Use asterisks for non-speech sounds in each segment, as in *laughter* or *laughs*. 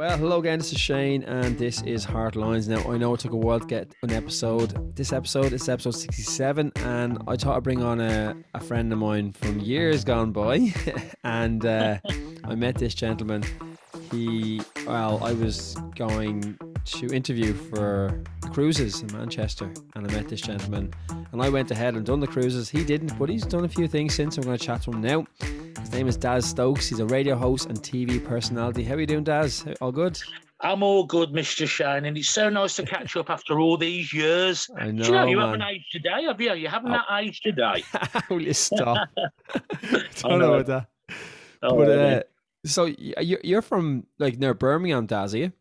Well, hello again. This is Shane, and this is Heart Lines. Now, I know it took a while to get an episode. This episode is episode 67, and I thought I'd bring on a, a friend of mine from years gone by. *laughs* and uh, I met this gentleman. He, well, I was going to interview for cruises in Manchester, and I met this gentleman. And I went ahead and done the cruises. He didn't, but he's done a few things since. I'm going to chat to him now. His name is Daz Stokes. He's a radio host and TV personality. How are you doing, Daz? All good? I'm all good, Mr. Shane, and it's so nice to catch up after all these years. I know. Do you know you man. haven't aged today, have you? You haven't that age today. Will *laughs* you stop? *laughs* *laughs* I don't know know. that. Oh, but uh, so you're you're from like near Birmingham, Daz, are you?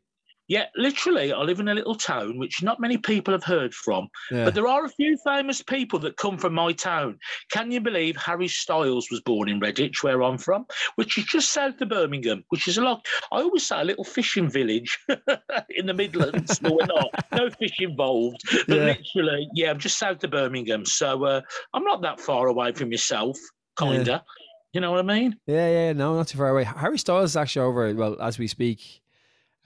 Yeah, literally, I live in a little town which not many people have heard from, Yeah. but there are a few famous people that come from my town. Can you believe Harry Styles was born in Redditch, where I'm from, which is just south of Birmingham, which is a lot. I always say a little fishing village *laughs* in the Midlands, but we're not. No fish involved. But Yeah. literally, yeah, I'm just south of Birmingham, so uh, I'm not that far away from yourself, kinda. You know what I mean? Yeah, yeah, no, not too far away. Harry Styles is actually over. Well, as we speak,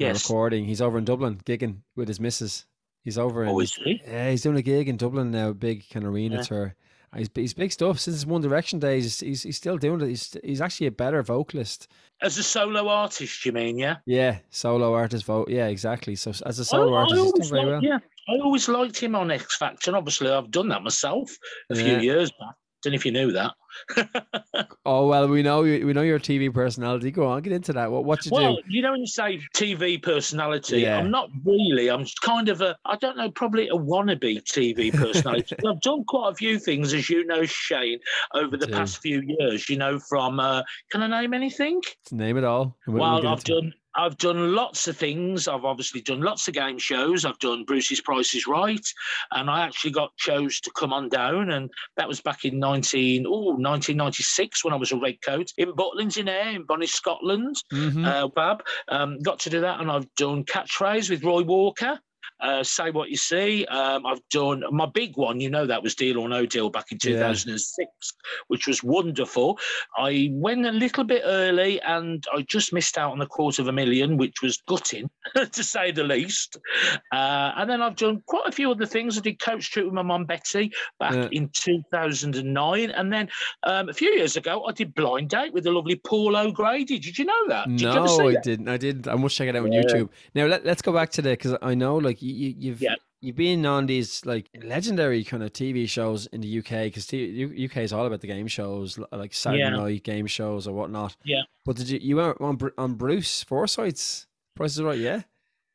Yes. recording. He's over in Dublin gigging with his missus. He's over in. Oh, is he? Yeah, he's doing a gig in Dublin now, big kind of arena Yeah. tour. Uh, He's, he's big stuff since his One Direction days. He's, he's still doing it. He's, he's actually a better vocalist. As a solo artist, you mean? Yeah. Yeah, solo artist vote. Yeah, exactly. So as a solo I artist, he's done always very liked, well. yeah, I always liked him on X Factor. And obviously, I've done that myself a few years back. Don't know if you knew that. *laughs* Oh well, we know you. We know your TV personality. Go on, get into that. What what you Well, do? you know, when you say TV personality, Yeah. I'm not really. I'm kind of a, I don't know, probably a wannabe TV *laughs* personality. I've done quite a few things, as you know, Shane, over the past few years. You know, from uh, can I name anything? Name it all. we'll- we'll Well, I've into done I've done lots of things. I've obviously done lots of game shows. I've done Bruce's Price is Right, and I actually got chose to come on down, and that was back in 19 oh 1996 when I was a red coat in Butlins in Ayr in Bonnie, Scotland. Mhm. Uh, Bab um, got to do that, and I've done catchphrase with Roy Walker. Uh, say what you see. Um, I've done my big one. You know that was Deal or No Deal back in Yeah. 2006, which was wonderful. I went a little bit early and I just missed out on the quarter of a million, which was gutting *laughs* to say the least. Uh, and then I've done quite a few other things. I did Coach Trip with my mum Betty back Yeah. in 2009. And then um, a few years ago, I did Blind Date with the lovely Paul O'Grady. Did you know that? Did No, I that? didn't. I didn't. I must check it out on Yeah. YouTube. Now let, let's go back to that because I know like you, you you've Yeah. you've been on these like legendary kind of TV shows in the UK because UK is all about the game shows like Saturday Yeah. night game shows or whatnot. Yeah. But did you you were on on Bruce Forsyth's Price is Right? Yeah.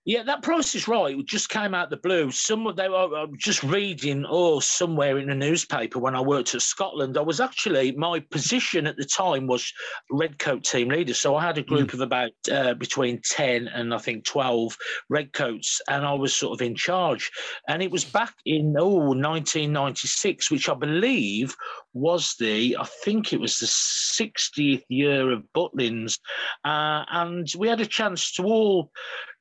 Yeah, that Price is Right just came out the blue. Some they were just reading or somewhere in a newspaper when I worked at Scotland. I was actually my position at the time was redcoat team leader, so I had a group of about uh, between ten and I think twelve redcoats, and I was sort of in charge. And it was back in oh 1996, which I believe was the I think it was the 60th year of Butlins, uh, and we had a chance to all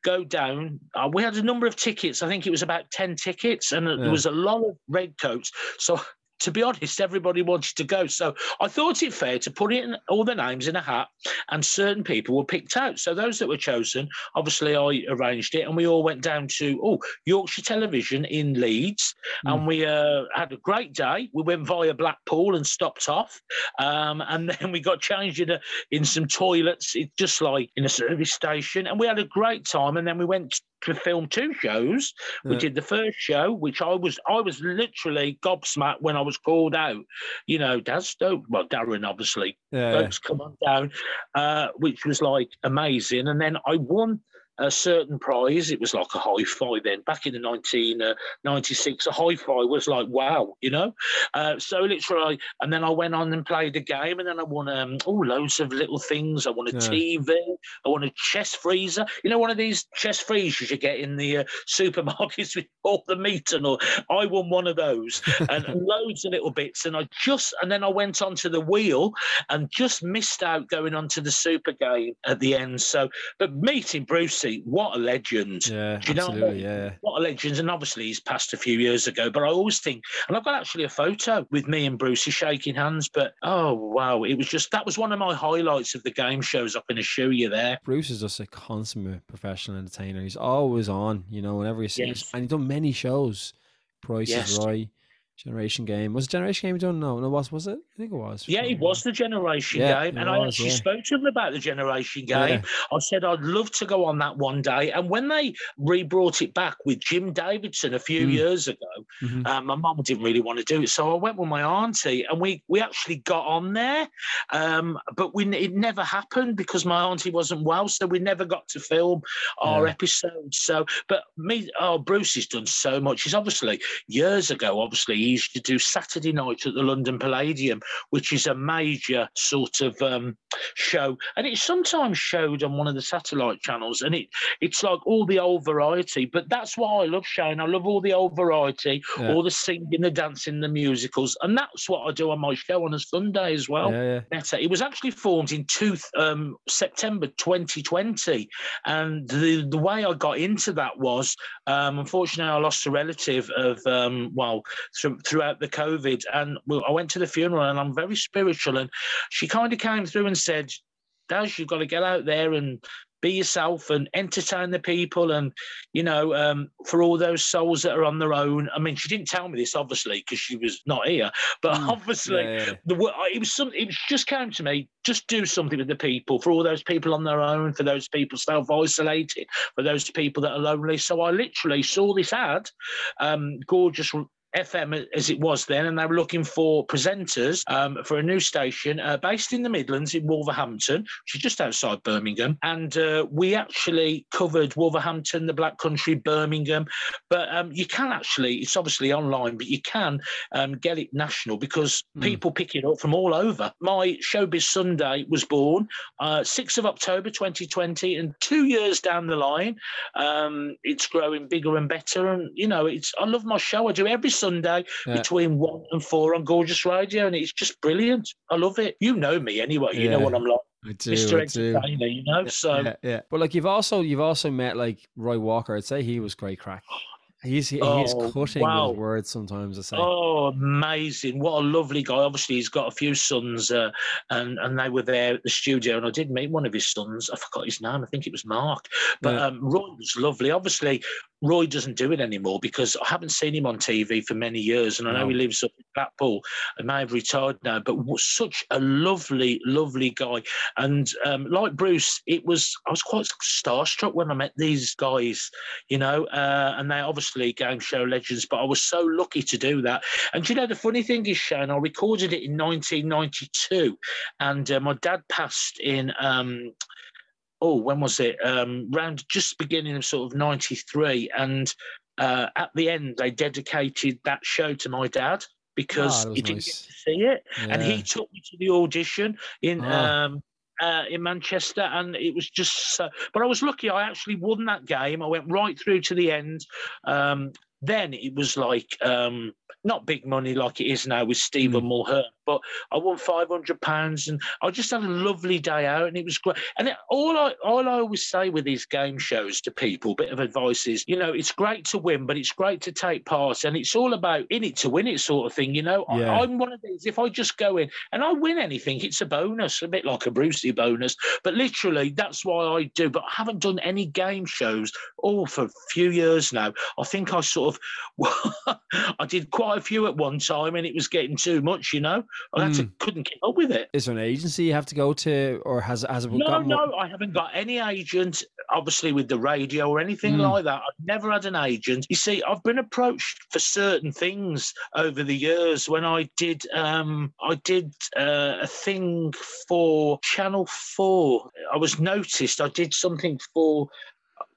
go down. Uh, we had a number of tickets. I think it was about 10 tickets, and Yeah. there was a lot of red coats. So, to be honest, everybody wanted to go. So, I thought it fair to put in all the names in a hat, and certain people were picked out. So, those that were chosen, obviously, I arranged it, and we all went down to oh Yorkshire Television in Leeds, and we uh, had a great day. We went via Blackpool and stopped off, um, and *laughs* then we got changed in a in some toilets, it's just like in a service station, and we had a great time. And then we went to film two shows. We Yeah. did the first show, which I was I was literally gobsmacked when I was called out. You know, Dad Stoke, well, Darren obviously, Yeah. folks come on down, uh, which was like amazing. And then I won a certain prize. It was like a hi fi then. Back in the 1996, a hi fi was like, wow, you know? Uh, so literally, and then I went on and played a game, and then I won um, oh, loads of little things. I won a Yeah. TV, I won a chest freezer. You know, one of these chest freezers you get in the uh, supermarkets *laughs* with all the meat and all. I won one of those and, *laughs* loads of little bits. And I just, and then I went onto the wheel and just missed out going onto the super game at the end. So, but meeting Brucey, What a legend. Yeah, Do you know what I absolutely. mean? Yeah. What a legend. And obviously he's passed a few years ago, but I always think, and I've got actually a photo with me and Brucey shaking hands, but oh, wow. It was just, that was one of my highlights of the game shows. I can assure you there. Bruce is just a consummate professional entertainer. He's always on, you know, whenever you see Yes. And he's done many shows. Price Yes. is Right, Generation Game. Was it Generation Game done? No, no, was was it? I think it was. Yeah, it was the Generation Yeah, Game, and I actually yeah. spoke to him about the Generation Game. Yeah. I said I'd love to go on that one day, and when they re-brought it back with Jim Davidson a few Mm. years ago, Mhm. uh, my mum didn't really want to do it, so I went with my auntie, and we we actually got on there, um, but we it never happened because my auntie wasn't well, so we never got to film our Yeah. episodes. So, but me, oh, Bruce has done so much. He's obviously years ago, obviously used to do Saturday night at the London Palladium, which is a major sort of um, show, and it's sometimes showed on one of the satellite channels, and it it's like all the old variety. But that's why I love showing. I love all the old variety, Yeah. all the singing, the dancing, the musicals, and that's what I do on my show on a Sunday as well. yeah, yeah. It was actually formed in two, um, September 2020, and the the way I got into that was, um, unfortunately, I lost a relative of um, well through, throughout the COVID, and I went to the funeral, and I'm very spiritual, and she kind of came through and said, "Daz, you've got to get out there and." Be yourself and entertain the people, and you know, um, for all those souls that are on their own. I mean, she didn't tell me this obviously because she was not here, but Mm, obviously, Yeah, yeah. the it was some it was just came to me just do something with the people for all those people on their own for those people self-isolated for those people that are lonely so i literally saw this ad um gorgeous FM as it was then, and they were looking for presenters um, for a new station uh, based in the Midlands in Wolverhampton, which is just outside Birmingham. And uh, we actually covered Wolverhampton, the Black Country, Birmingham. But um, you can actually, it's obviously online, but you can um, get it national because Hmm. people pick it up from all over. My Showbiz Sunday was born uh, 6th of October 2020, and two years down the line, um, it's growing bigger and better. And you know, it's I love my show. I do every Sunday Yeah. between one and four on Gorgeous Radio, and it's just brilliant. I love it. You know me anyway. You know what I'm like, I do. Mr. I do. Entertainer. You know, so. yeah, yeah. But like you've also you've also met like Roy Walker. I'd say he was great crack. He's he, he's Oh, cutting wow. with words sometimes. I say. Oh, amazing! What a lovely guy. Obviously, he's got a few sons, uh, and and they were there at the studio, and I did meet one of his sons. I forgot his name. I think it was Mark. But Yeah. um, Roy was lovely. Obviously, Roy doesn't do it anymore because I haven't seen him on TV for many years, and I know No. he lives up in Blackpool and may have retired now. But was such a lovely, lovely guy, and um, like Bruce, it was I was quite starstruck when I met these guys, you know, uh, and they're obviously game show legends. But I was so lucky to do that. And you know the funny thing is, Shane, I recorded it in 1992, and uh, my dad passed in. Um, oh, when was it? Um, round just beginning of sort of '93, and uh, at the end they dedicated that show to my dad because that he didn't nice. get to see it, and he took me to the audition in. Ah. Um, uh, in Manchester, and it was just so. But I was lucky; I actually won that game. I went right through to the end. Um, then it was like um, not big money like it is now with Stephen hmm. Mulhern, but I won five hundred pounds, and I just had a lovely day out, and it was great. And it, all I all I always say with these game shows to people, bit of advice is, you know, it's great to win, but it's great to take part, and it's all about in it to win it sort of thing. You know, Yeah. I, I'm one of these. If I just go in and I win anything, it's a bonus, a bit like a Brucey bonus. But literally, that's why I do. But I haven't done any game shows all for a few years now. I think I sort of, *laughs* I did quite a few at one time, and it was getting too much. You know, I had to, Mm. couldn't keep up with it. Is there an agency you have to go to, or has has it No, no, I haven't got any agent, obviously, with the radio or anything Mm. like that. I've never had an agent. You see, I've been approached for certain things over the years. When I did, um, I did uh, a thing for Channel Four. I was noticed. I did something for.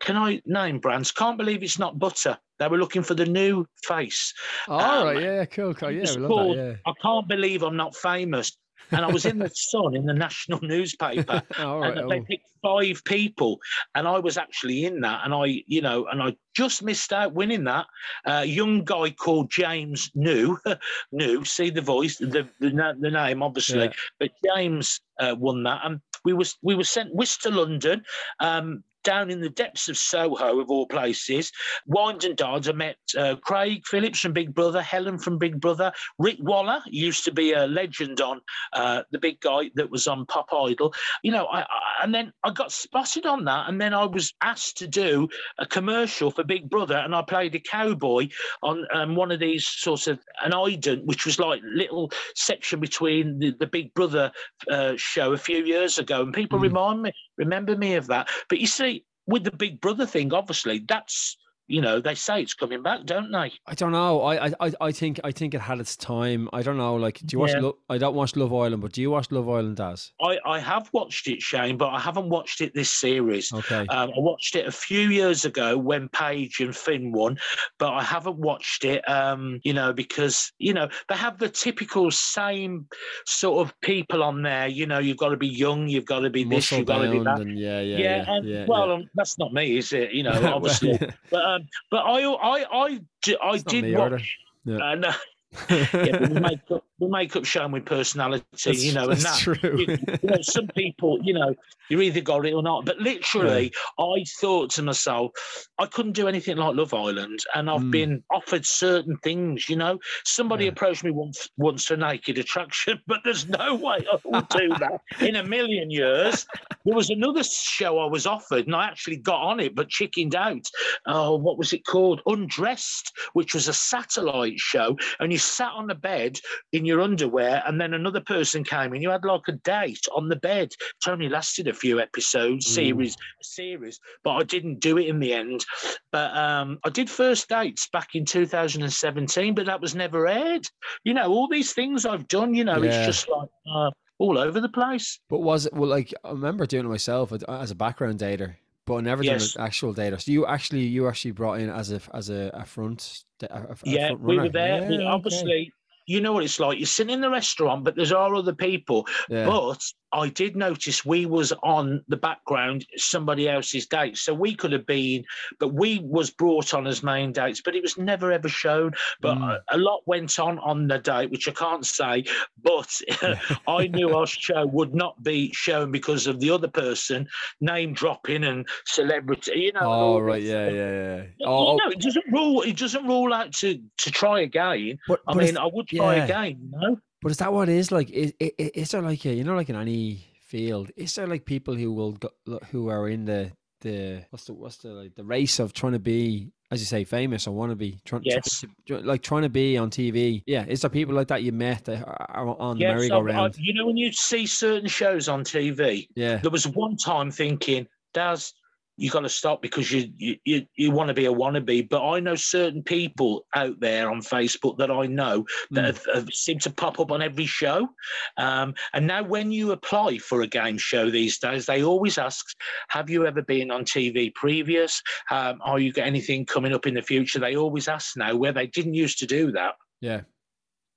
Can I name brands? Can't believe it's not butter. They were looking for the new face. Oh, Um, yeah, cool, cool. Yeah, called- that. I can't believe I'm not famous. And I was in the *laughs* Sun in the national newspaper *laughs* Yeah. Right. and they oh. picked five people, and I was actually in that, and I, you know, and I just missed out winning that. A young guy called James New, *laughs* New, see the voice, the the, the name obviously, Yeah. but James uh, won that, and we was we were sent whisked to London. Um, down in the depths of Soho, of all places, Wines and Dines. I met uh, Craig Phillips from Big Brother, Helen from Big Brother, Rick Waller used to be a legend on uh, the big guy that was on Pop Idol. You know, I, I, and then I got spotted on that, and then I was asked to do a commercial for Big Brother, and I played a cowboy on um, one of these sorts of an ident, which was like little section between the, the Big Brother uh, show a few years ago, and people mm. remind me, remember me of that. But you see, with the Big Brother thing, obviously, that's you know, they say it's coming back, don't they? I don't know. I I, I think I think it had its time. I don't know. Like, do you watch? Yeah. Lo- I don't watch Love Island, but do you watch Love Island? I I have watched it, Shane, but I haven't watched it this series. Okay. Um, I watched it a few years ago when Paige and Finn won, but I haven't watched it. Um, you know, because you know they have the typical same sort of people on there. You know, you've got to be young, you've got to be Muscle this, you've got to be that. And yeah, yeah, yeah. yeah, yeah well. Um, that's not me, is it? You know, *laughs* obviously, but. Um, but I I I, I did watch. Yeah. Uh, no, *laughs* *laughs* yeah, we make up, makeup make showing with personality, that's, you know, and that. True. You, you, *laughs* know, some people, you know, you either got it or not. But literally, yeah. I thought to myself, I couldn't do anything like Love Island, and I've mm. been offered certain things. You know, somebody yeah. approached me once once for naked attraction, *laughs* but there's no way I will do *laughs* that in a million years. There was another show I was offered, and I actually got on it, but chickened out. Oh, what was it called? Undressed, which was a satellite show, and you sat on the bed in your underwear, and then another person came and you had like a date on the bed. It only lasted a few episodes, mm. series, series, but I didn't do it in the end. But um, I did first dates back in 2017, but that was never aired. You know, all these things I've done, you know, yeah. it's just like. Uh, all over the place. But was it well? Like I remember doing it myself as a background dater, but I never yes. done an actual dater. So you actually you actually brought in as a as a, a front. A, a yeah, front we were there. Yeah, obviously, okay you know what it's like. You're sitting in the restaurant, but there's all other people. Yeah. But I did notice we was on the background somebody else's date, so we could have been, but we was brought on as main dates, but it was never ever shown. But mm. a, lot went on on the date, which I can't say. But *laughs* I knew our show would not be shown because of the other person name dropping and celebrity. You know. Oh right, yeah, yeah, yeah. Oh, you know, it doesn't rule. It doesn't rule out to to try again. But, I mean, I would yeah. again. You know. But is that what it is? Like, is, is there like a, you know, like in any field, is there like people who will go, who are in the the what's the what's the like the race of trying to be as you say famous or want to be trying, yes. trying to, like trying to be on TV yeah is there people like that you met that are on yes, merry-go-round you know when you see certain shows on TV yeah there was one time thinking Daz you got to stop because you you you, you want to be a wannabe. But I know certain people out there on Facebook that I know that mm. have, have seem to pop up on every show. Um, and now, when you apply for a game show these days, they always ask, "Have you ever been on TV previous? Um, are you got anything coming up in the future?" They always ask now, where they didn't used to do that. Yeah.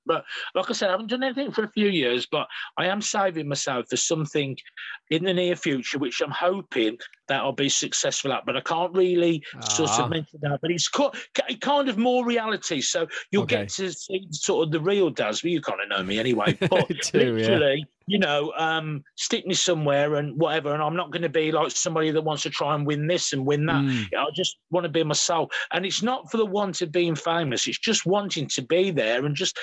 But like I said, I haven't done anything for a few years, but I am saving myself for something in the near future, which I'm hoping that I'll be successful at. But I can't really sort of ah. mention that. But it's kind of more reality. So you'll okay. get to see sort of the real Daz. Well, you kind of know me anyway. *laughs* But too, literally, yeah you know, um, stick me somewhere and whatever. And I'm not going to be like somebody that wants to try and win this and win that. Mm. I just want to be myself. And it's not for the want of being famous. It's just wanting to be there and just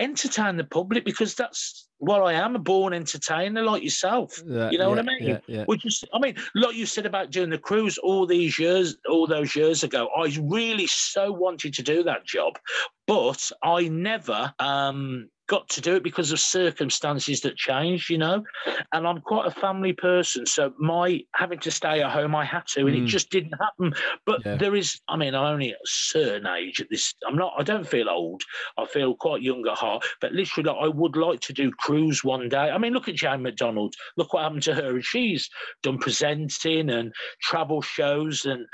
entertain the public because that's what I am a born entertainer like yourself. Yeah, you know yeah, what I mean? Yeah. We just, I mean, like you said about doing the cruise all these years, all those years ago, I really so wanted to do that job, but I never um, got to do it because of circumstances that changed, you know. And I'm quite a family person, so my having to stay at home, I had to, and mm. it just didn't happen. But yeah. there is, I mean, I'm only at a certain age at this. I'm not. I don't feel old. I feel quite young at heart. But literally, I would like to do cruise one day. I mean, look at Jane McDonald. Look what happened to her, and she's done presenting and travel shows and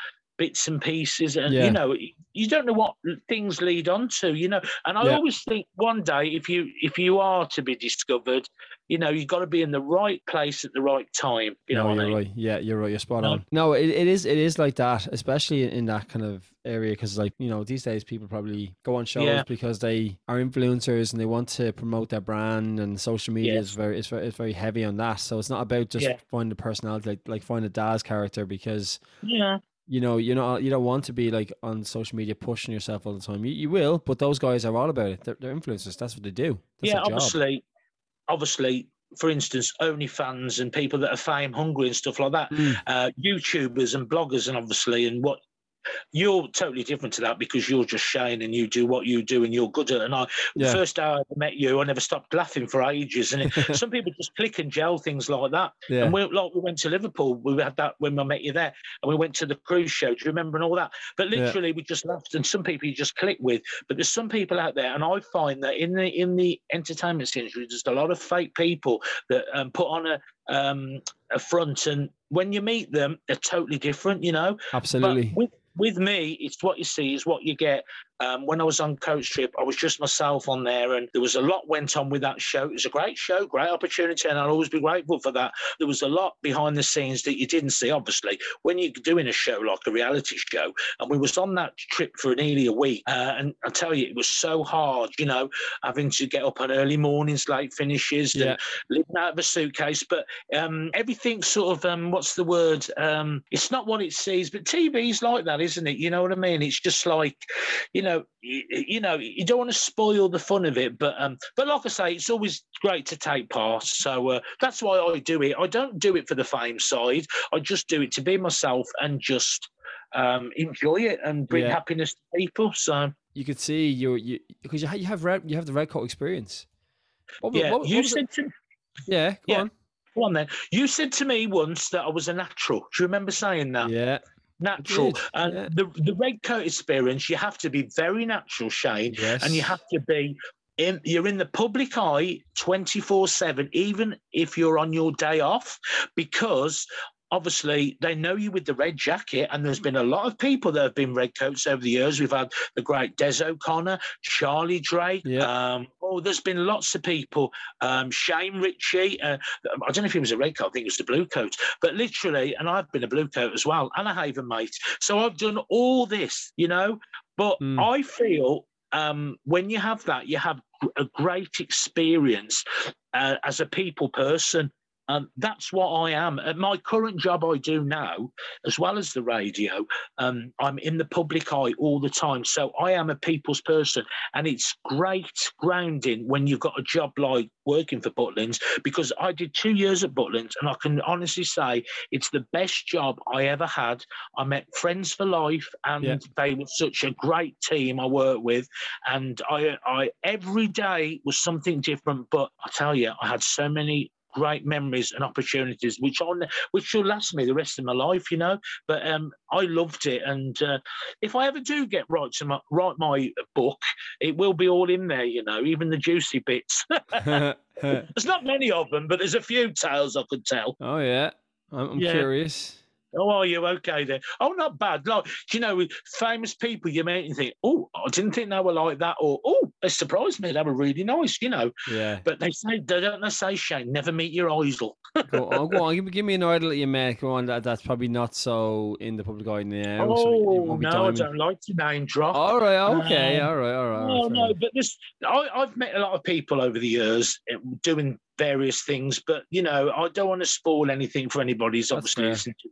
bits and pieces and yeah. you know you don't know what things lead on to you know and i yeah. always think one day if you if you are to be discovered you know, you've got to be in the right place at the right time. You know, no, what you're I mean? right. Yeah, you're right. You're spot No. on. No, it, it is. It is like that, especially in, in that kind of area, because like you know, these days people probably go on shows Yeah. because they are influencers and they want to promote their brand, and social media is very, it's very, it's very heavy on that. So it's not about just Yeah. finding a personality, like like find a dad's character, because Yeah. You know you know, you don't want to be like on social media pushing yourself all the time. You, you will, but those guys are all about it. They're, they're influencers. That's what they do. That's yeah, obviously, obviously, for instance, OnlyFans and people that are fame hungry and stuff like that, Mm. uh, YouTubers and bloggers, and obviously, and what you're totally different to that because you're just Shane and you do what you do and you're good at. it. And I, the first day I met you, I never stopped laughing for ages. And it, *laughs* some people just click and gel things like that. Yeah. And we, like, we went to Liverpool, we had that when I met you there, and we went to the cruise show. Do you remember and all that? But Yeah. literally, we just laughed. And some people you just click with, but there's some people out there, and I find that in the in the entertainment industry, there's a lot of fake people that um, put on a um, a front, and when you meet them, they're totally different. You know, Absolutely. but with with me, it's what you see is what you get. Um, when I was on Coach Trip, I was just myself on there, and there was a lot went on with that show. It was a great show, great opportunity, and I'll always be grateful for that. There was a lot behind the scenes that you didn't see, obviously, when you're doing a show like a reality show. And we was on that trip for nearly a week, uh, and I tell you, it was so hard, you know, having to get up on early mornings, late finishes, Yeah. and living out of a suitcase. But um, everything's sort of um, what's the word? Um, it's not what it sees, but TV's like that, isn't it? You know what I mean? It's just like, you know, you, you know, you don't want to spoil the fun of it, but um, but like I say, it's always great to take part. So uh, that's why I do it. I don't do it for the fame side. I just do it to be myself and just um, enjoy it and bring Yeah. happiness to people. So you could see you you because you, you have red you have the red coat experience. What, yeah, what, what you said to Yeah, go Yeah. on. go on then. You said to me once that I was a natural. Do you remember saying that? Yeah, natural. And yeah. the the red coat experience, you have to be very natural, Shane, yes. and you have to be. In, you're in the public eye 24 7, even if you're on your day off, because obviously they know you with the red jacket. And there's been a lot of people that have been red coats over the years. We've had the great Des O'Connor, Charlie Drake. Yeah. Um, oh, there's been lots of people. Um, Shane Richie. Uh, I don't know if he was a red coat, I think it was the blue coat. But literally, and I've been a blue coat as well, and a Haven mate. So I've done all this, you know. But Mm. I feel um, when you have that, you have a great experience uh, as a people person. Um, that's what I am. At my current job, I do now, as well as the radio. Um, I'm in the public eye all the time, so I am a people's person, and it's great grounding when you've got a job like working for Butlins because I did two years at Butlins, and I can honestly say it's the best job I ever had. I met friends for life, and Yeah. they were such a great team I worked with, and I, I every day was something different. But I tell you, I had so many great memories and opportunities which on which will last me the rest of my life you know but um i loved it and uh, if i ever do get right to my write my book it will be all in there you know even the juicy bits *laughs* *laughs* there's not many of them but there's a few tales i could tell Oh yeah, I'm, I'm Yeah. curious. Oh, are you okay then? Oh, not bad. Like, you know, with famous people you meet and think, oh, I didn't think they were like that, or oh, they surprised me. They were really nice, you know. Yeah, But they say, they don't they say, Shane, never meet your idol. *laughs* go on, go on. Give, me- give me an idol that you met. Go on, that, that's probably not so in the public eye now. so it oh be no, I don't like to name drop. All right, okay, Um, all right, all right. No, no, but this I, I've met a lot of people over the years eh, doing various things, but you know, I don't want to spoil anything for anybody who's obviously fair. listening to.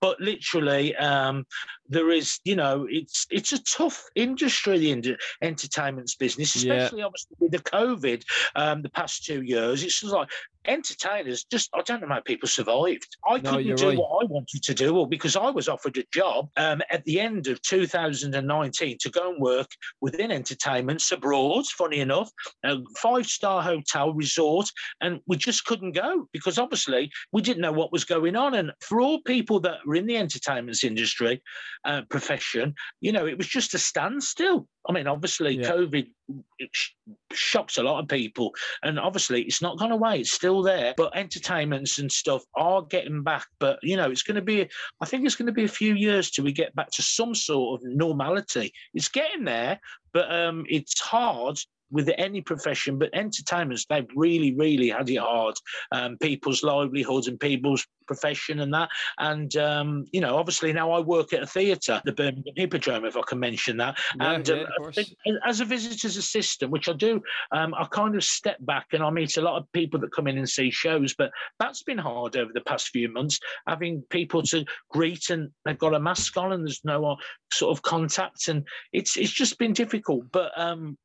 But literally, um, there is, you know, it's it's a tough industry, the ind- entertainment's business, Yeah. especially obviously with the COVID um, the past two years. It's just like entertainers just I don't know how people survived. I No, couldn't do right. what I wanted to do, or because I was offered a job um, at the end of 2019 to go and work within entertainments abroad. Funny enough, a five-star hotel resort, and we just couldn't go because obviously we didn't know what was going on. And for all people that were in the entertainment industry uh, profession, you know, it was just a standstill. I mean, obviously, Yeah. COVID it sh- shocked a lot of people, and obviously, it's not gone away; it's still there. But entertainments and stuff are getting back. But you know, it's going to be. I think it's going to be a few years till we get back to some sort of normality. It's getting there, but um, it's hard with any profession, but entertainments, they've really, really had it hard. Um, people's livelihoods and people's profession and that. And, um, you know, obviously now I work at a theatre, the Birmingham Hippodrome, if I can mention that. Yeah, and yeah, um, as a visitor's assistant, which I do, um, I kind of step back and I meet a lot of people that come in and see shows, but that's been hard over the past few months, having people to greet and they've got a mask on and there's no uh, sort of contact. And it's, it's just been difficult. But, um,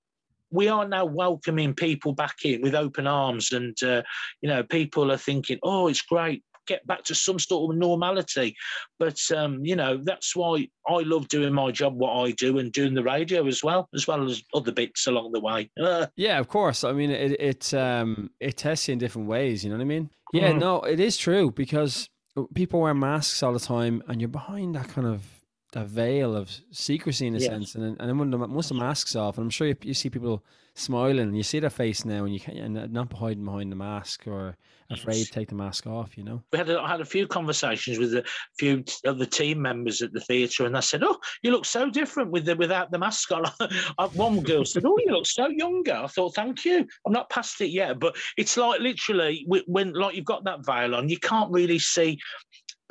we are now welcoming people back in with open arms, and uh, you know, people are thinking, "Oh, it's great, get back to some sort of normality." But um, you know, that's why I love doing my job, what I do, and doing the radio as well, as well as other bits along the way. Uh, *laughs* Yeah, of course. I mean, it it um it tests you in different ways. You know what I mean? Yeah, Mhm. no, it is true because people wear masks all the time, and you're behind that kind of that veil of secrecy in a Yes. sense. And then, and when the once the masks off, and I'm sure you, you see people smiling, and you see their face now, and you can't and not hiding behind the mask or afraid Yes. to take the mask off. You know? we had a, I had a few conversations with a few of the team members at the theatre, and I said, "Oh, you look so different with the without the mask on." *laughs* Uh, One girl said, "Oh, you look so younger." I thought, "Thank you." I'm not past it yet, but it's like literally when like you've got that veil on, you can't really see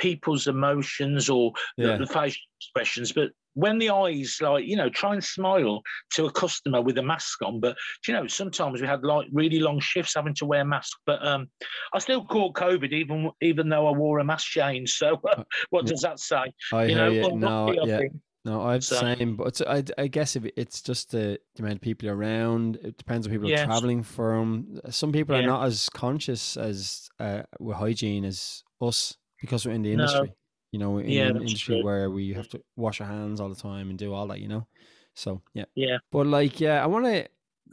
people's emotions or the- Yeah. the facial expressions, but. When the eyes, like you know, try and smile to a customer with a mask on, but you know, sometimes we had like really long shifts having to wear masks. But um, I still caught COVID even even though I wore a mask change. So *laughs* uh, what does that say? I you hear know, well, No, I yeah. No, I've the So- same, but I, I guess if it's just the, the amount of people around. It depends on people Yes. are traveling from. Some people are not as conscious as uh, with hygiene as us because we're in the No. industry. You know, in Yeah, an industry true. where we have to wash our hands all the time and do all that. You know, so yeah, Yeah. But like, yeah, I want to.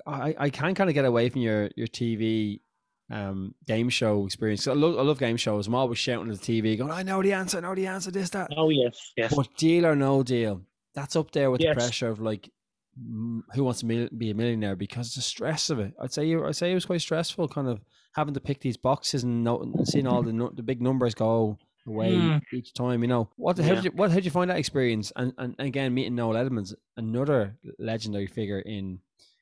I I can kind of get away from your your TV. Um, game show experience. I love, I love game shows. I'm always shouting at the TV, going, "I know the answer, I know the answer." This, that. Oh yes, yes. But deal or no deal, that's up there with Yes. the pressure of like who wants to be a millionaire because the stress of it. I'd say you, I'd say it was quite stressful, kind of having to pick these boxes and, no, and seeing all the the big numbers go away Mm. each time. You know what? How Yeah. did you what? How did you find that experience? And and again, meeting Noel Edmonds, another legendary figure in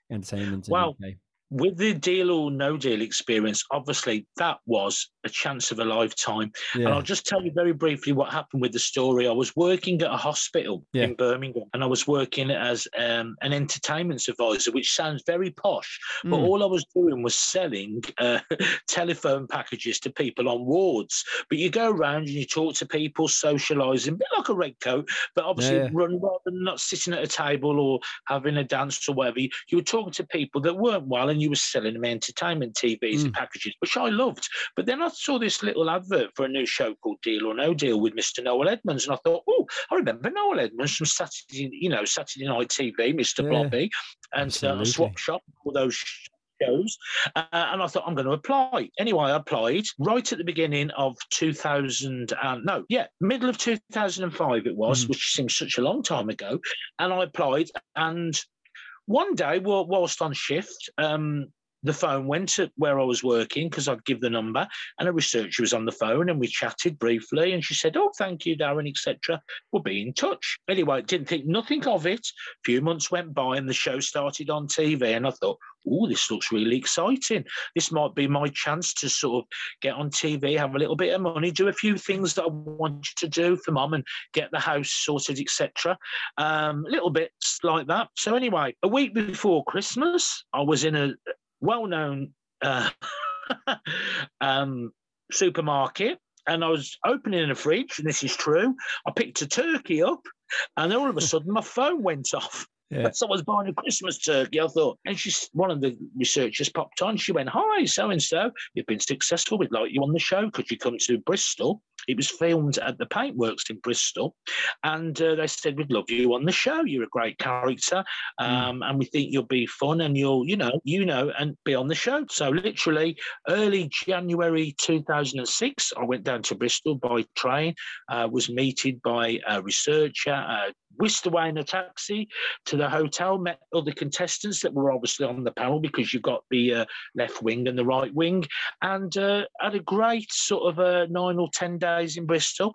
entertainment. In Well, UK. With the deal or no deal experience, obviously that was a chance of a lifetime. And I'll just tell you very briefly what happened with the story. I was working at a hospital Yeah. in Birmingham and I was working as um, an entertainment advisor, which sounds very posh. But Mm. all I was doing was selling uh, *laughs* telephone packages to people on wards. But you go around and you talk to people, socialising, a bit like a red coat, but obviously yeah. run rather than not sitting at a table or having a dance or whatever. You, you were talking to people that weren't well and you were selling them entertainment TVs and packages, which I loved. But then I saw this little advert for a new show called Deal or No Deal with Mr. Noel Edmonds, and I thought, oh, I remember Noel Edmonds from Saturday, you know, Saturday Night TV, Mr. Yeah, Blobby, and uh. Swap Shop, all those shows. Uh, and I thought, I'm going to apply. Anyway, I applied right at the beginning of 2000, and no, yeah, middle of 2005 it was, Mhm. which seems such a long time ago. And I applied, and one day, whilst on shift, um, the phone went to where I was working because I'd give the number, and a researcher was on the phone, and we chatted briefly, and she said, "Oh, thank you, Darren, etc. We'll be in touch." Anyway, didn't think nothing of it. A few months went by, and the show started on TV, and I thought, "Oh, this looks really exciting. This might be my chance to sort of get on TV, have a little bit of money, do a few things that I wanted to do for mum, and get the house sorted, etc." Um, little bits like that. So anyway, a week before Christmas, I was in a well-known uh, *laughs* um, supermarket, and I was opening a fridge, and this is true. I picked a turkey up, and all of a sudden my phone went off. Yeah. So I was buying a Christmas turkey. I thought, and she's one of the researchers popped on. She went, "Hi, so and so. You've been successful. We'd like you on the show. Could you come to Bristol?" It was filmed at the Paintworks in Bristol, and uh, they said, "We'd love you on the show. You're a great character, um, and we think you'll be fun, and you'll, you know, you know, and be on the show." So literally, early January 2006, I went down to Bristol by train. Uh, was meted by a researcher. Uh, whisked away in a taxi to the hotel, met other contestants that were obviously on the panel because you've got the uh, left wing and the right wing, and uh, had a great sort of uh, nine or 10 days in Bristol.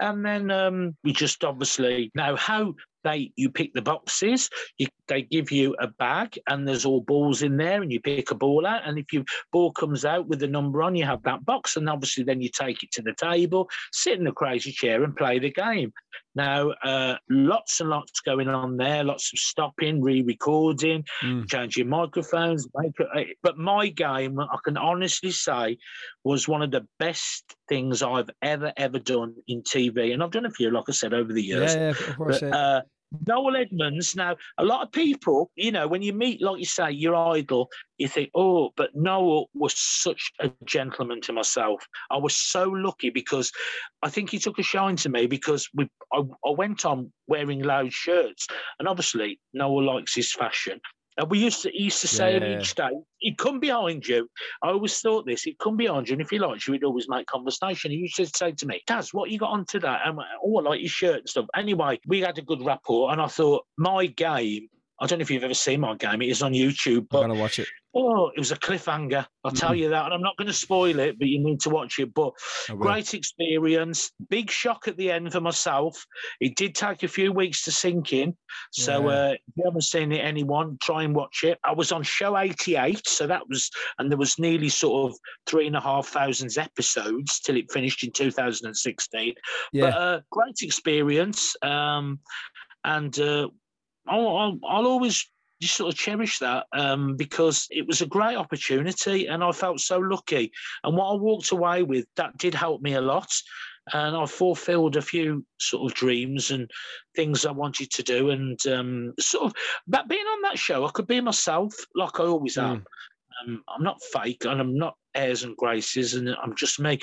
And then um, we just obviously, now how they you pick the boxes. You, they give you a bag, and there's all balls in there, and you pick a ball out. And if your ball comes out with the number on, you have that box, and obviously then you take it to the table, sit in the crazy chair, and play the game. Now, uh, lots and lots going on there, lots of stopping, re-recording, mm. changing microphones. But my game, I can honestly say, was one of the best things I've ever ever done in TV, and I've done a few, like I said, over the years. Yeah, yeah of course. But, uh, Noel Edmonds. Now, a lot of people, you know, when you meet, like you say, your idol, you think, oh, but Noel was such a gentleman to myself. I was so lucky because I think he took a shine to me because we, I, I went on wearing loud shirts, and obviously Noel likes his fashion. And we used to he used to say yeah. each day, he'd come behind you. I always thought this, he'd come behind you, and if he liked you, he'd always make conversation. He used to say to me, Daz, what you got on today? And oh, I like your shirt and stuff. Anyway, we had a good rapport, and I thought my game I don't know if you've ever seen my game. It is on YouTube. But, I'm gonna watch it. Oh, it was a cliffhanger. I'll mm-hmm. tell you that. And I'm not going to spoil it, but you need to watch it. But great experience. Big shock at the end for myself. It did take a few weeks to sink in. So yeah. uh, if you haven't seen it, anyone, try and watch it. I was on show 88. So that was, and there was nearly sort of three and a half thousand episodes till it finished in 2016. Yeah. But uh, great experience. Um, and uh, I'll, I'll, I'll always just sort of cherish that um, because it was a great opportunity and I felt so lucky. And what I walked away with, that did help me a lot. And I fulfilled a few sort of dreams and things I wanted to do. And um, sort of, but being on that show, I could be myself like I always am. Mm. Um, I'm not fake and I'm not airs and graces and I'm just me.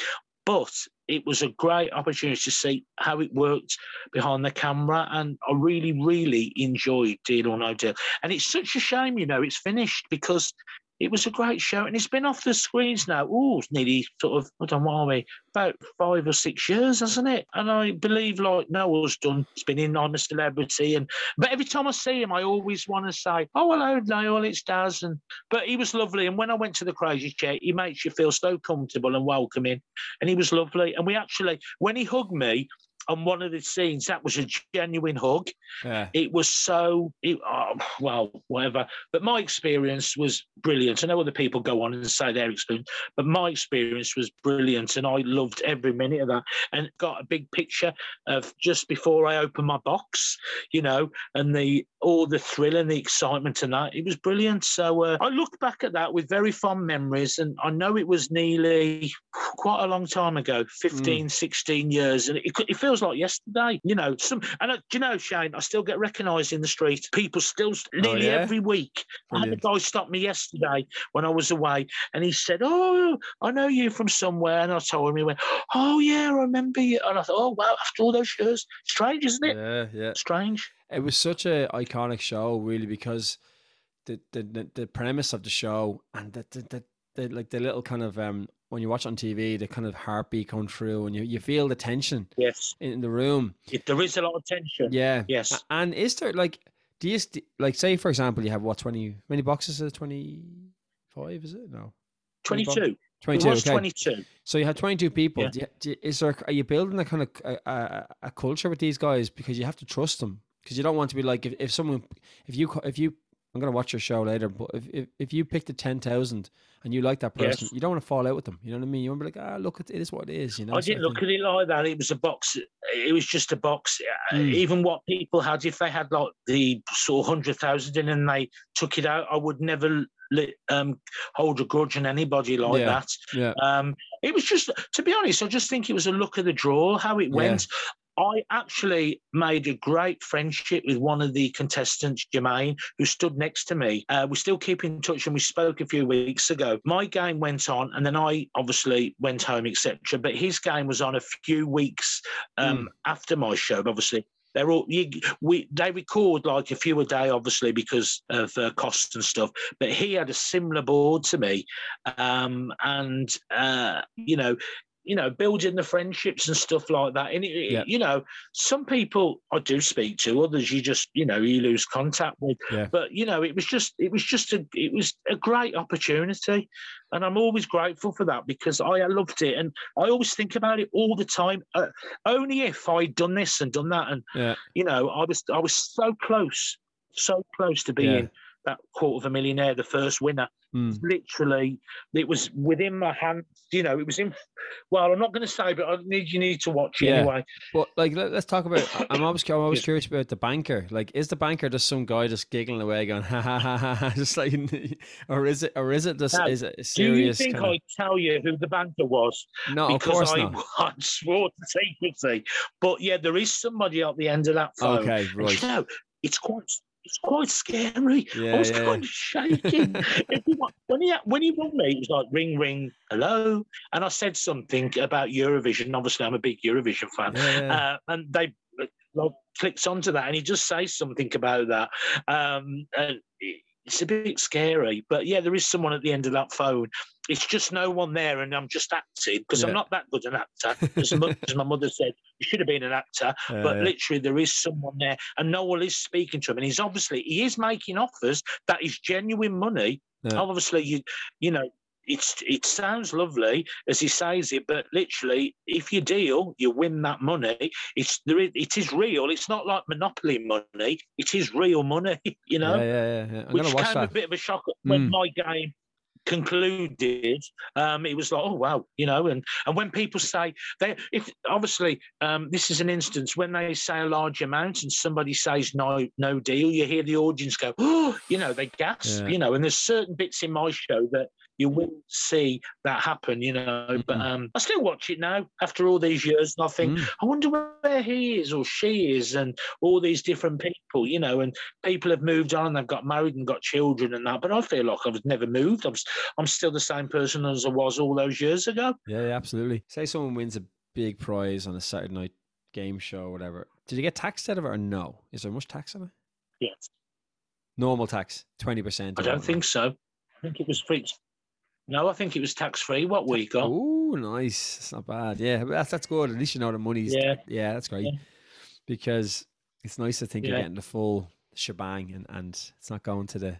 But it was a great opportunity to see how it worked behind the camera. And I really, really enjoyed Deal or No Deal. And it's such a shame, you know, it's finished because it was a great show, and it's been off the screens now. Oh, nearly sort of I don't know we about five or six years, hasn't it? And I believe like Noel's done. It's been in I'm a celebrity, and but every time I see him, I always want to say, "Oh, hello, Noel, it's Daz." And but he was lovely, and when I went to the crazy chair, he makes you feel so comfortable and welcoming, and he was lovely. And we actually, when he hugged me, on one of the scenes, that was a genuine hug. Yeah. It was so, it, oh, well, whatever. But my experience was brilliant. I know other people go on and say their experience, but my experience was brilliant. And I loved every minute of that and got a big picture of just before I opened my box, you know, and the all the thrill and the excitement and that. It was brilliant. So uh, I look back at that with very fond memories. And I know it was nearly quite a long time ago 15, mm. 16 years. And it, it feels like yesterday, you know. Some and uh, do you know, Shane, I still get recognised in the street. People still oh, nearly oh, yeah? every week. Brilliant. I had a guy stop me yesterday when I was away, and he said, "Oh, I know you from somewhere." And I told him, he went, "Oh yeah, I remember you." And I thought, "Oh wow, after all those years, strange, isn't it?" Yeah, yeah, strange. It was such a iconic show, really, because the the the, premise of the show and the, the the, like the little kind of um when you watch on TV, the kind of heartbeat come through, and you, you feel the tension. Yes. In the room. If there is a lot of tension. Yeah. Yes. And is there like, do you like say for example you have what twenty many boxes? Is twenty five? Is it no? Twenty two. 22, okay. 22. So you had 22 people. Yeah. Do you, do is there, are you building a kind of a, a, a, culture with these guys because you have to trust them? Because you don't want to be like if, if someone if you if you I'm gonna watch your show later, but if if, if you picked a ten thousand and you like that person, yes. you don't want to fall out with them. You know what I mean? You want to be like, ah, look, it is what it is. You know. I didn't look at it like that. It was a box. It was just a box. Mm. Even what people had, if they had like the sort of hundred thousand in and they took it out, I would never um, hold a grudge on anybody like yeah. that. Yeah. Um, it was just, to be honest, I just think it was a look of the draw, how it went. I actually made a great friendship with one of the contestants, Jermaine, who stood next to me. Uh, we still keep in touch and we spoke a few weeks ago. My game went on and then I obviously went home, etc. But his game was on a few weeks um, mm. after my show, obviously. They're all you, we they record like a few a day, obviously because of uh, costs and stuff. But he had a similar board to me, um, and uh, you know you know, building the friendships and stuff like that. And, it, Yeah. you know, some people I do speak to, others you just, you know, you lose contact with. Yeah. But, you know, it was just, it was just a, it was a great opportunity. And I'm always grateful for that because I loved it. And I always think about it all the time. Uh, only if I'd done this and done that. And, Yeah. you know, I was, I was so close, so close to being. That quarter of a millionaire, the first winner Mm. literally it was within my hand you know it was in well i'm not going to say but i need you need to watch it Yeah. anyway But like, let, us talk about. *coughs* I'm always, I'm always curious about the banker. Like, is the banker just some guy just giggling away, going ha ha ha ha, *laughs* just like, *laughs* or is it, or is it just, Now, is it a do you think kinda- i'd tell you who the banker was no, of course I, not. *laughs* I swore to secrecy but yeah there is somebody at the end of that phone Okay, right. you know it's quite it's quite scary Yeah, I was yeah, kind of shaking. *laughs* When he when he rung me, it was like ring ring, hello, and I said something about Eurovision. Obviously, I'm a big Eurovision fan, Yeah, uh, and they like, clicks onto that, and he just says something about that. Um, and it's a bit scary, but yeah, there is someone at the end of that phone. It's just no one there, and I'm just acting because Yeah. I'm not that good an actor. As, much as my mother said, you should have been an actor, *laughs* Yeah, but yeah. literally there is someone there, and Noel is speaking to him, and he's obviously he is making offers that is genuine money. Yeah. Obviously, you you know. It's it sounds lovely as he says it, but literally, if you deal, you win that money. It's It is real. It's not like monopoly money. It is real money. *laughs* You know, yeah, yeah, yeah, yeah. Which came that. a bit of a shock when Mm. my game concluded. Um, it was like, oh wow, you know, and and when people say they, if obviously um, this is an instance when they say a large amount and somebody says no, no deal, you hear the audience go, oh, *gasps* you know, they gasp, Yeah. you know, and there's certain bits in my show that you wouldn't see that happen, you know. But Mhm. um, I still watch it now after all these years, and I think, Mm. I wonder where he is or she is, and all these different people, you know, and people have moved on, and they've got married and got children and that. But I feel like I've never moved. I'm, I'm still the same person as I was all those years ago. Yeah, yeah, absolutely. Say someone wins a big prize on a Saturday night game show or whatever. Did you get taxed out of it or no? Is there much tax on it? Yes. Normal tax, twenty percent. I don't think so. I think it was free. No, I think it was tax free. What we got? Oh, nice. It's not bad. Yeah, that's that's good. At least you know the money's. Yeah. yeah, that's great. Yeah. Because it's nice to think you're getting the full shebang and, and it's not going to the,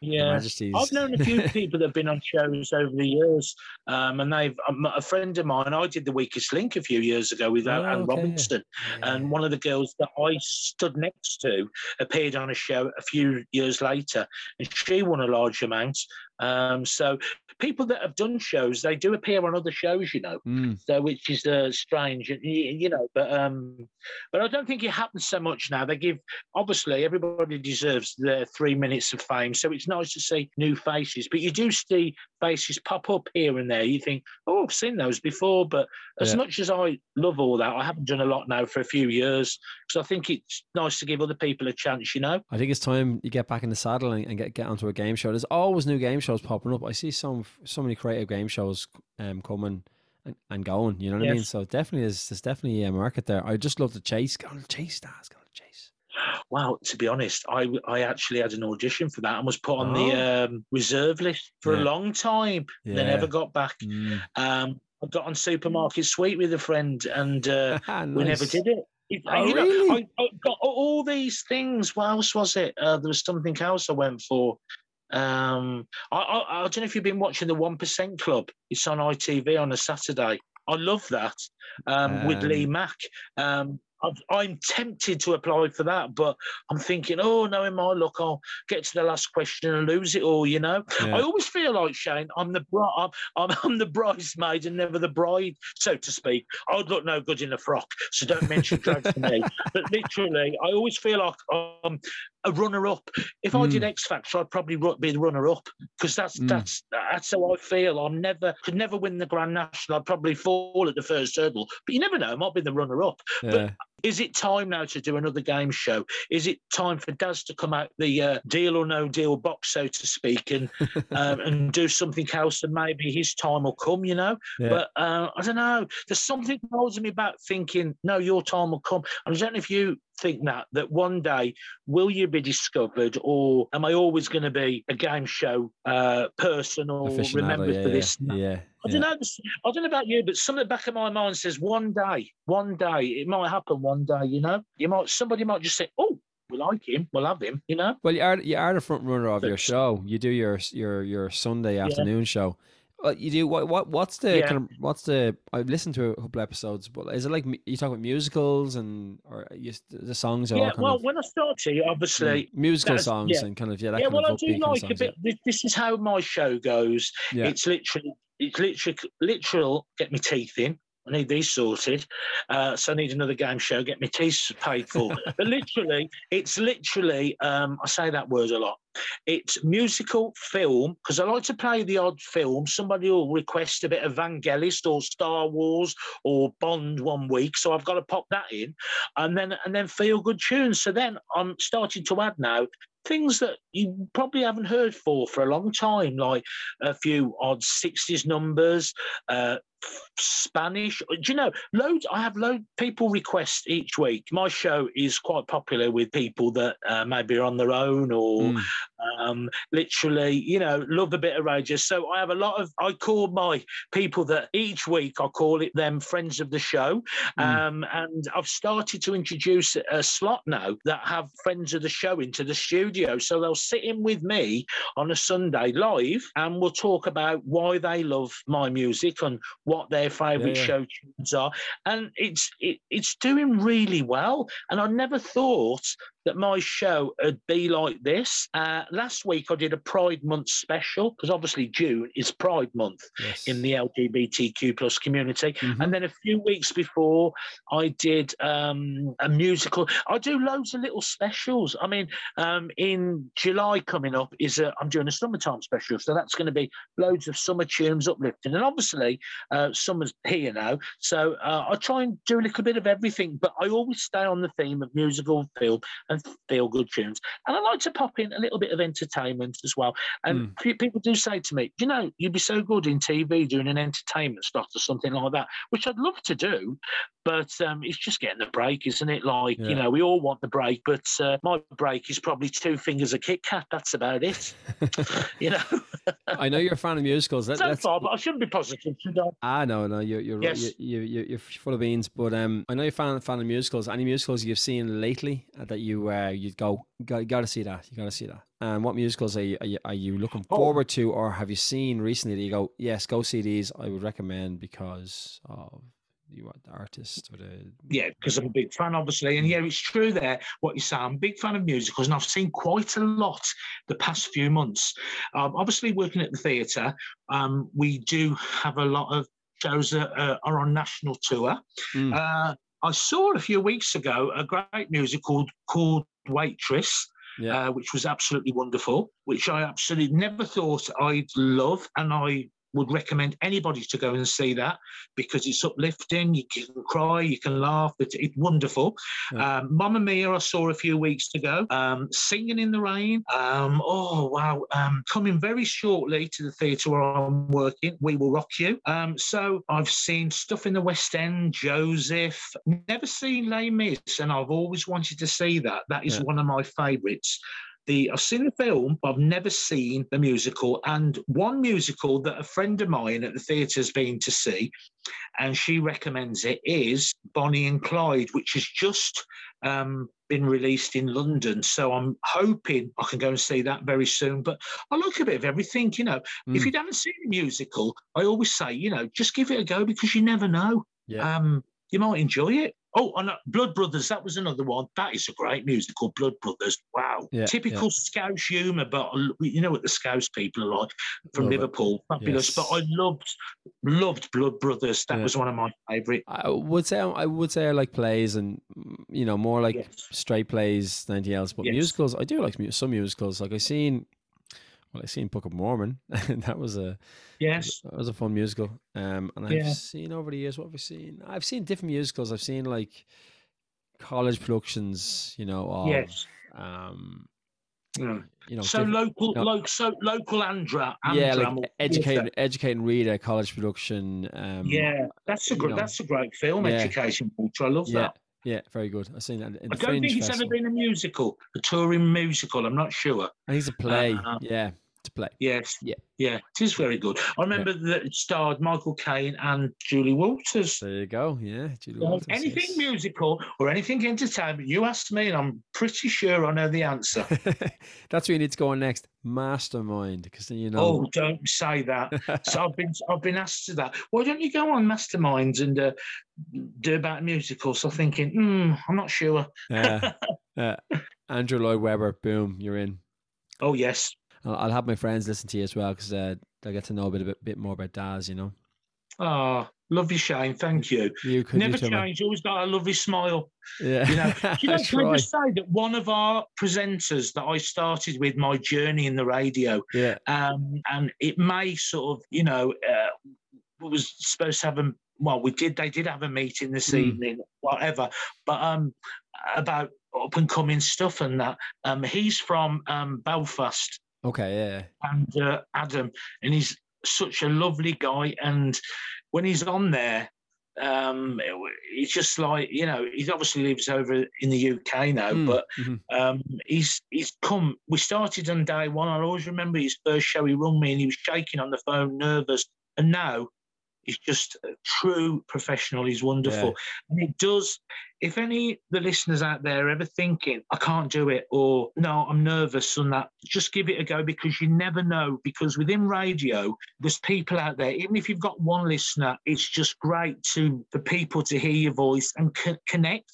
the Yeah. Majesties. I've known a few *laughs* people that have been on shows over the years, um, and they've um, a friend of mine. I did the Weakest Link a few years ago with Oh, Anne okay, yeah. Robinson, and one of the girls that I stood next to appeared on a show a few years later, and she won a large amount. Um, so people that have done shows, they do appear on other shows, you know. Mm, So which is uh, strange, you know. But um, but I don't think it happens so much now. They give obviously everybody deserves their three minutes of fame, so it's nice to see new faces. But you do see faces pop up here and there. You think, oh, I've seen those before. But as Yeah. much as I love all that, I haven't done a lot now for a few years because I think it's nice to give other people a chance. You know. I think it's time you get back in the saddle and, and get get onto a game show. There's always new game shows popping up. I see some so many creative game shows um coming and, and going. You know what I mean? So definitely there's there's definitely a market there. I just love the chase. Go on, chase stars. Go on, chase. Well, to be honest, I I actually had an audition for that and was put on Oh. the um, reserve list for Yeah. a long time. They never got back. Mm. Um, I got on Supermarket Sweep with a friend, and uh, *laughs* we never did it. It- Oh, you know, really? I, I got all these things. What else was it? Uh, there was something else I went for. Um, I, I, I don't know if you've been watching the One Percent Club. It's on ITV on a Saturday. I love that um, with Lee Um, Mack. Um, I've, I'm tempted to apply for that, but I'm thinking, oh, knowing my luck, I'll get to the last question and lose it all. You know, Yeah. I always feel like Shane. I'm the bri- I'm, I'm, I'm the bridesmaid and never the bride, so to speak. I'd look no good in a frock, so don't mention drag to me. *laughs* But literally, I always feel like I'm a runner-up. If I did X Factor, I'd probably be the runner-up because that's Mm. that's that's how I feel. I'm never could never win the Grand National. I'd probably fall at the first hurdle, but you never know. I might be the runner-up. Yeah. Is it time now to do another game show? Is it time for Daz to come out the uh, deal or no deal box, so to speak, and um, *laughs* and do something else? And maybe his time will come, you know. Yeah. But uh, I don't know. There's something holding me back, thinking, no, your time will come. And I don't know if you think that that one day will you be discovered, or am I always going to be a game show uh, person or Aficionado, remembered yeah, for yeah, this? Yeah. I don't know. I don't know about you, but something at the back of my mind says one day, one day, it might happen. One day, you know, you might somebody might just say, "Oh, we like him, we'll have him," you know. Well, you are you are the front runner of your show. You do your your your Sunday afternoon show. Well, you do what? What? What's the Yeah. kind of? What's the? I've listened to a couple episodes, but is it like you talk about musicals and or you, the songs are all Yeah. Well, of when I started, obviously. mm, musical songs yeah. and kind of yeah Yeah, well, I do like a bit. This, this is how my show goes. Yeah. yeah. It's literally, it's literally, literal. Get my teeth in. I need these sorted. Uh, so I need another game show. Get my teeth paid for. *laughs* but literally, it's literally. Um, I say that word a lot. It's musical film because I like to play the odd film. Somebody will request a bit of Vangelis or Star Wars or Bond one week, so I've got to pop that in, and then and then feel good tunes. So then I'm starting to add now things that you probably haven't heard for for a long time, like a few odd 60s numbers, uh, Spanish. Do you know, loads? I have loads people request each week. My show is quite popular with people that uh, maybe are on their own or Mm. um, literally, you know, love a bit of radio. So I have a lot of, I call my people that each week I call it them friends of the show. Mm. Um, and I've started to introduce a slot now that have friends of the show into the studio. So they'll sit in with me on a Sunday live and we'll talk about why they love my music and what their favourite Yeah, yeah. show tunes are. And it's it, it's doing really well. And I never thought that my show would be like this. Uh, last week I did a Pride Month special because obviously June is Pride Month Yes. in the LGBTQ plus community. Mhm. And then a few weeks before, I did um, a musical. I do loads of little specials. I mean, um, in July coming up is a, I'm doing a summertime special, so that's going to be loads of summer tunes uplifting. And obviously, uh, summer's here now, so uh, I try and do a little bit of everything, but I always stay on the theme of musical film and feel good tunes. And I like to pop in a little bit of entertainment as well. And pe- people do say to me, you know, you'd be so good in TV doing an entertainment slot or something like that, which I'd love to do. But um, it's just getting the break, isn't it? Like, Yeah. you know, we all want the break, but uh, my break is probably two fingers of Kit Kat. That's about it. *laughs* you know, I know you're a fan of musicals. *laughs* Let, so let's, far, but I shouldn't be positive, should I? Ah, no, no, you're you're. Yes. You, you, you you're full of beans. But um, I know you're a fan fan of musicals. Any musicals you've seen lately uh, that you uh you'd go got got to see that. You got to see that. And what musicals are you, are you are you looking Oh. forward to, or have you seen recently that you go, yes, go see these. I would recommend because of you are the artist or the Yeah, because I'm a big fan, obviously. And yeah, it's true there, what you say. I'm a big fan of musicals, and I've seen quite a lot the past few months. Um, obviously, working at the theatre, um, we do have a lot of shows that uh, are on national tour. Mm. Uh, I saw a few weeks ago a great musical called Waitress. yeah. uh, which was absolutely wonderful, which I absolutely never thought I'd love. And I would recommend anybody to go and see that because it's uplifting. You can cry, you can laugh. It's, it's wonderful. Yeah. Um, Mamma Mia, I saw a few weeks ago. Um, Singing in the Rain. Um, oh, wow. Um, coming very shortly to the theatre where I'm working, We Will Rock You. Um, so I've seen stuff in the West End, Joseph. Never seen Les Mis, and I've always wanted to see that. That is Yeah. one of my favourites. The, I've seen the film, but I've never seen the musical. And one musical that a friend of mine at the theatre's been to see, and she recommends it, is Bonnie and Clyde, which has just um, been released in London. So I'm hoping I can go and see that very soon. But I like a bit of everything, you know. If Mm. you haven't seen a musical, I always say, you know, just give it a go because you never know. Yeah. Um, you might enjoy it. Oh, and uh, Blood Brothers, that was another one. That is a great musical, Blood Brothers. Wow. Yeah, Typical Scouse humour, but you know what the Scouse people are like from Love it. Liverpool. Fabulous. But I loved loved Blood Brothers. That Yeah. was one of my favourite. I would say I would say I like plays and you know more like Yes. straight plays than anything else. But Yes. musicals, I do like some musicals. Like I've seen, well, I seen Book of Mormon, that was a Yes. that was a fun musical. Um, and I've Yeah. seen over the years what we've I seen? I've seen different musicals. I've seen like college productions, you know, of Yes. um, Mm. you know, so local, no. like so local Andra. yeah, like or- educate, educate and read a college production. Um, Yeah, that's a you great. know. That's a great film. Yeah. Education culture. I love yeah, that. Yeah, very good. I've seen that in the I don't think it's Festival. ever been a musical, a touring musical. I'm not sure. I think it's a play. Uh, yeah, play. Yes. Yeah. Yeah. It is very good. I remember that it starred Michael Caine and Julie Walters. There you go. Yeah, Julie Walters, anything yes. musical or anything entertainment, you ask me, and I'm pretty sure I know the answer. *laughs* That's where you need to go on next. Mastermind, because then you know. Oh, don't say that. *laughs* so I've been I've been asked to that. Why don't you go on Masterminds and uh, do about musicals? So I'm thinking, hmm, I'm not sure. Yeah, *laughs* yeah. Andrew Lloyd Webber, boom, you're in. Oh yes. I'll, have my friends listen to you as well because uh, they'll get to know a bit, a bit, bit more about Daz. You know, Oh, love you, Shane. Thank you. you could Never change. Always got a lovely smile. Yeah, You know, *laughs* Do you know, can I just say that one of our presenters that I started with my journey in the radio, Yeah, um, and it may sort of, you know, uh, was supposed to have a well, we did. They did have a meeting this Mm. evening, whatever. But um, about up and coming stuff and that. Um, he's from um Belfast, okay, yeah, and uh, Adam, and he's such a lovely guy. And when he's on there, um, it- it's just like you know, he obviously lives over in the UK now, Mm, but mhm. um, he's he's come. We started on day one. I always remember his first show. He rung me and he was shaking on the phone, nervous. And now he's just a true professional. He's wonderful, and it does. If any of the listeners out there ever thinking I can't do it or no, I'm nervous on that, just give it a go because you never know. Because within radio, there's people out there. Even if you've got one listener, it's just great to for people to hear your voice and co- connect.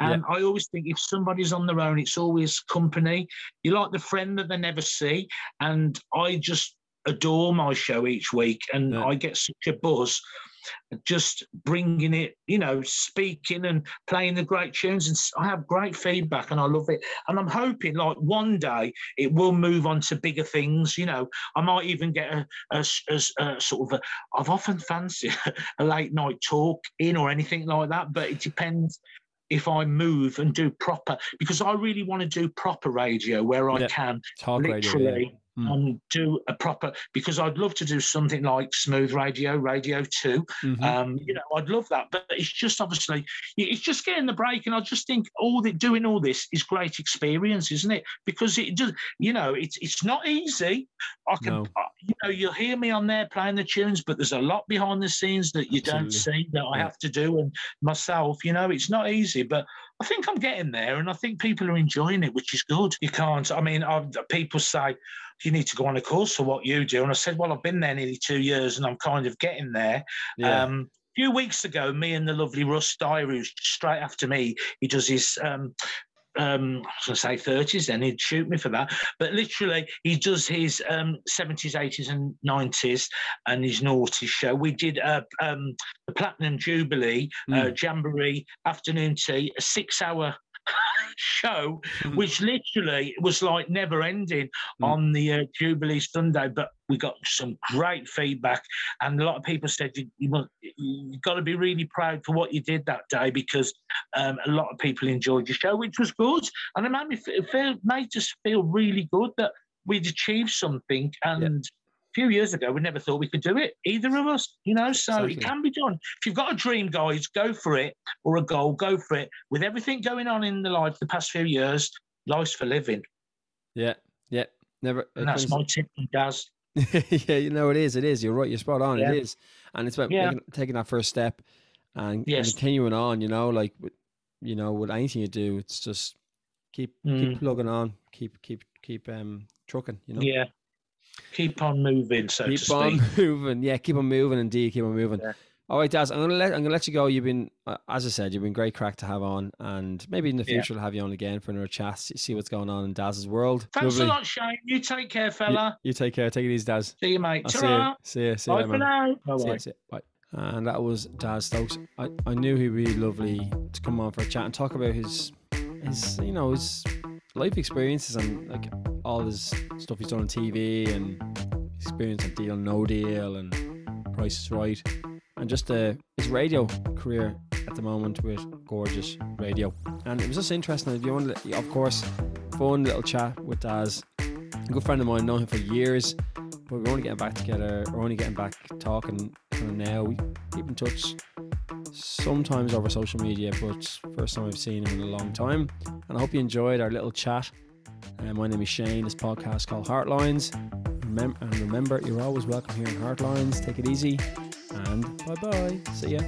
And I always think if somebody's on their own, it's always company. You're like the friend that they never see. And I just adore my show each week, and Yeah. I get such a buzz just bringing it, you know, speaking and playing the great tunes. And I have great feedback and I love it. And I'm hoping like one day it will move on to bigger things. You know, I might even get a sort of, a, I've often fancied *laughs* a late night talk in or anything like that, but it depends if I move and do proper, because I really want to do proper radio where I Yeah. can talk radio. literally Yeah. Mm. and do a proper because I'd love to do something like smooth radio, radio two. Mhm. Um, you know, I'd love that, but it's just obviously it's just getting the break, and I just think all the doing all this is great experience, isn't it? Because it does, you know, it's it's not easy. I can, No. uh, you know, you'll hear me on there playing the tunes, but there's a lot behind the scenes that you don't see that I Yeah. have to do, and myself, you know, it's not easy, but I think I'm getting there, and I think people are enjoying it, which is good. You can't. I mean, I've, people say you need to go on a course for what you do, and I said, well, I've been there nearly two years, and I'm kind of getting there. yeah. Um, a few weeks ago, me and the lovely Russ Dyer, who's straight after me, he does his. Um, um, I was going to say 30s, then he'd shoot me for that. But literally, he does his um, 70s, 80s, and 90s and his naughty show. We did a, um, the Platinum Jubilee, uh, Jamboree afternoon tea, a six hour show, Mhm. which literally was like never ending Mm. on the uh, Jubilee Sunday. But we got some great feedback, and a lot of people said you, you, must- you got to be really proud for what you did that day because um, a lot of people enjoyed your show, which was good, and it made me feel, made us feel really good that we'd achieved something and. A few years ago, we never thought we could do it, either of us, you know. So Exactly. it can be done. If you've got a dream, guys, go for it, or a goal, go for it. With everything going on in the life the past few years, life's for living. yeah, yeah. Never. And that's my *laughs* tip from Daz. yeah, you know it is. It is. You're right. You're spot on. Yeah. It is, and it's about Yeah. making, taking that first step and, and Yes. continuing on. You know, like you know, with anything you do, it's just keep keep Mm. plugging on, keep keep keep um trucking. You know, Yeah. Keep on moving, so keep on *laughs* moving. Yeah, keep on moving. Indeed, keep on moving. Yeah. All right, Daz. I'm gonna let I'm gonna let you go. You've been, uh, as I said, you've been great crack to have on, and maybe in the Yeah. future we'll have you on again for another chat. See see what's going on in Daz's world. Thanks Lovely. a lot, Shane. You take care, fella. you take care. Take it easy, Daz. See you, mate. See you. See you. See you, Bye for now. See Bye-bye. ya, see ya. Bye. And that was Daz Stokes. I, I knew he'd be lovely to come on for a chat and talk about his his you know his life experiences and like all his stuff he's done on TV and experience on Deal No Deal and Price is Right and just uh, his radio career at the moment with Gorgeous Radio. And it was just interesting. If you want, to, of course, fun little chat with Daz. A good friend of mine, known him for years, but we're only getting back together. We're only getting back talking kind of now. We keep in touch sometimes over social media, but first time I've seen him in a long time. And I hope you enjoyed our little chat. Uh, my name is Shane. This podcast called Heartlines. Remem- and remember, you're always welcome here in Heartlines. Take it easy, and bye bye. See ya.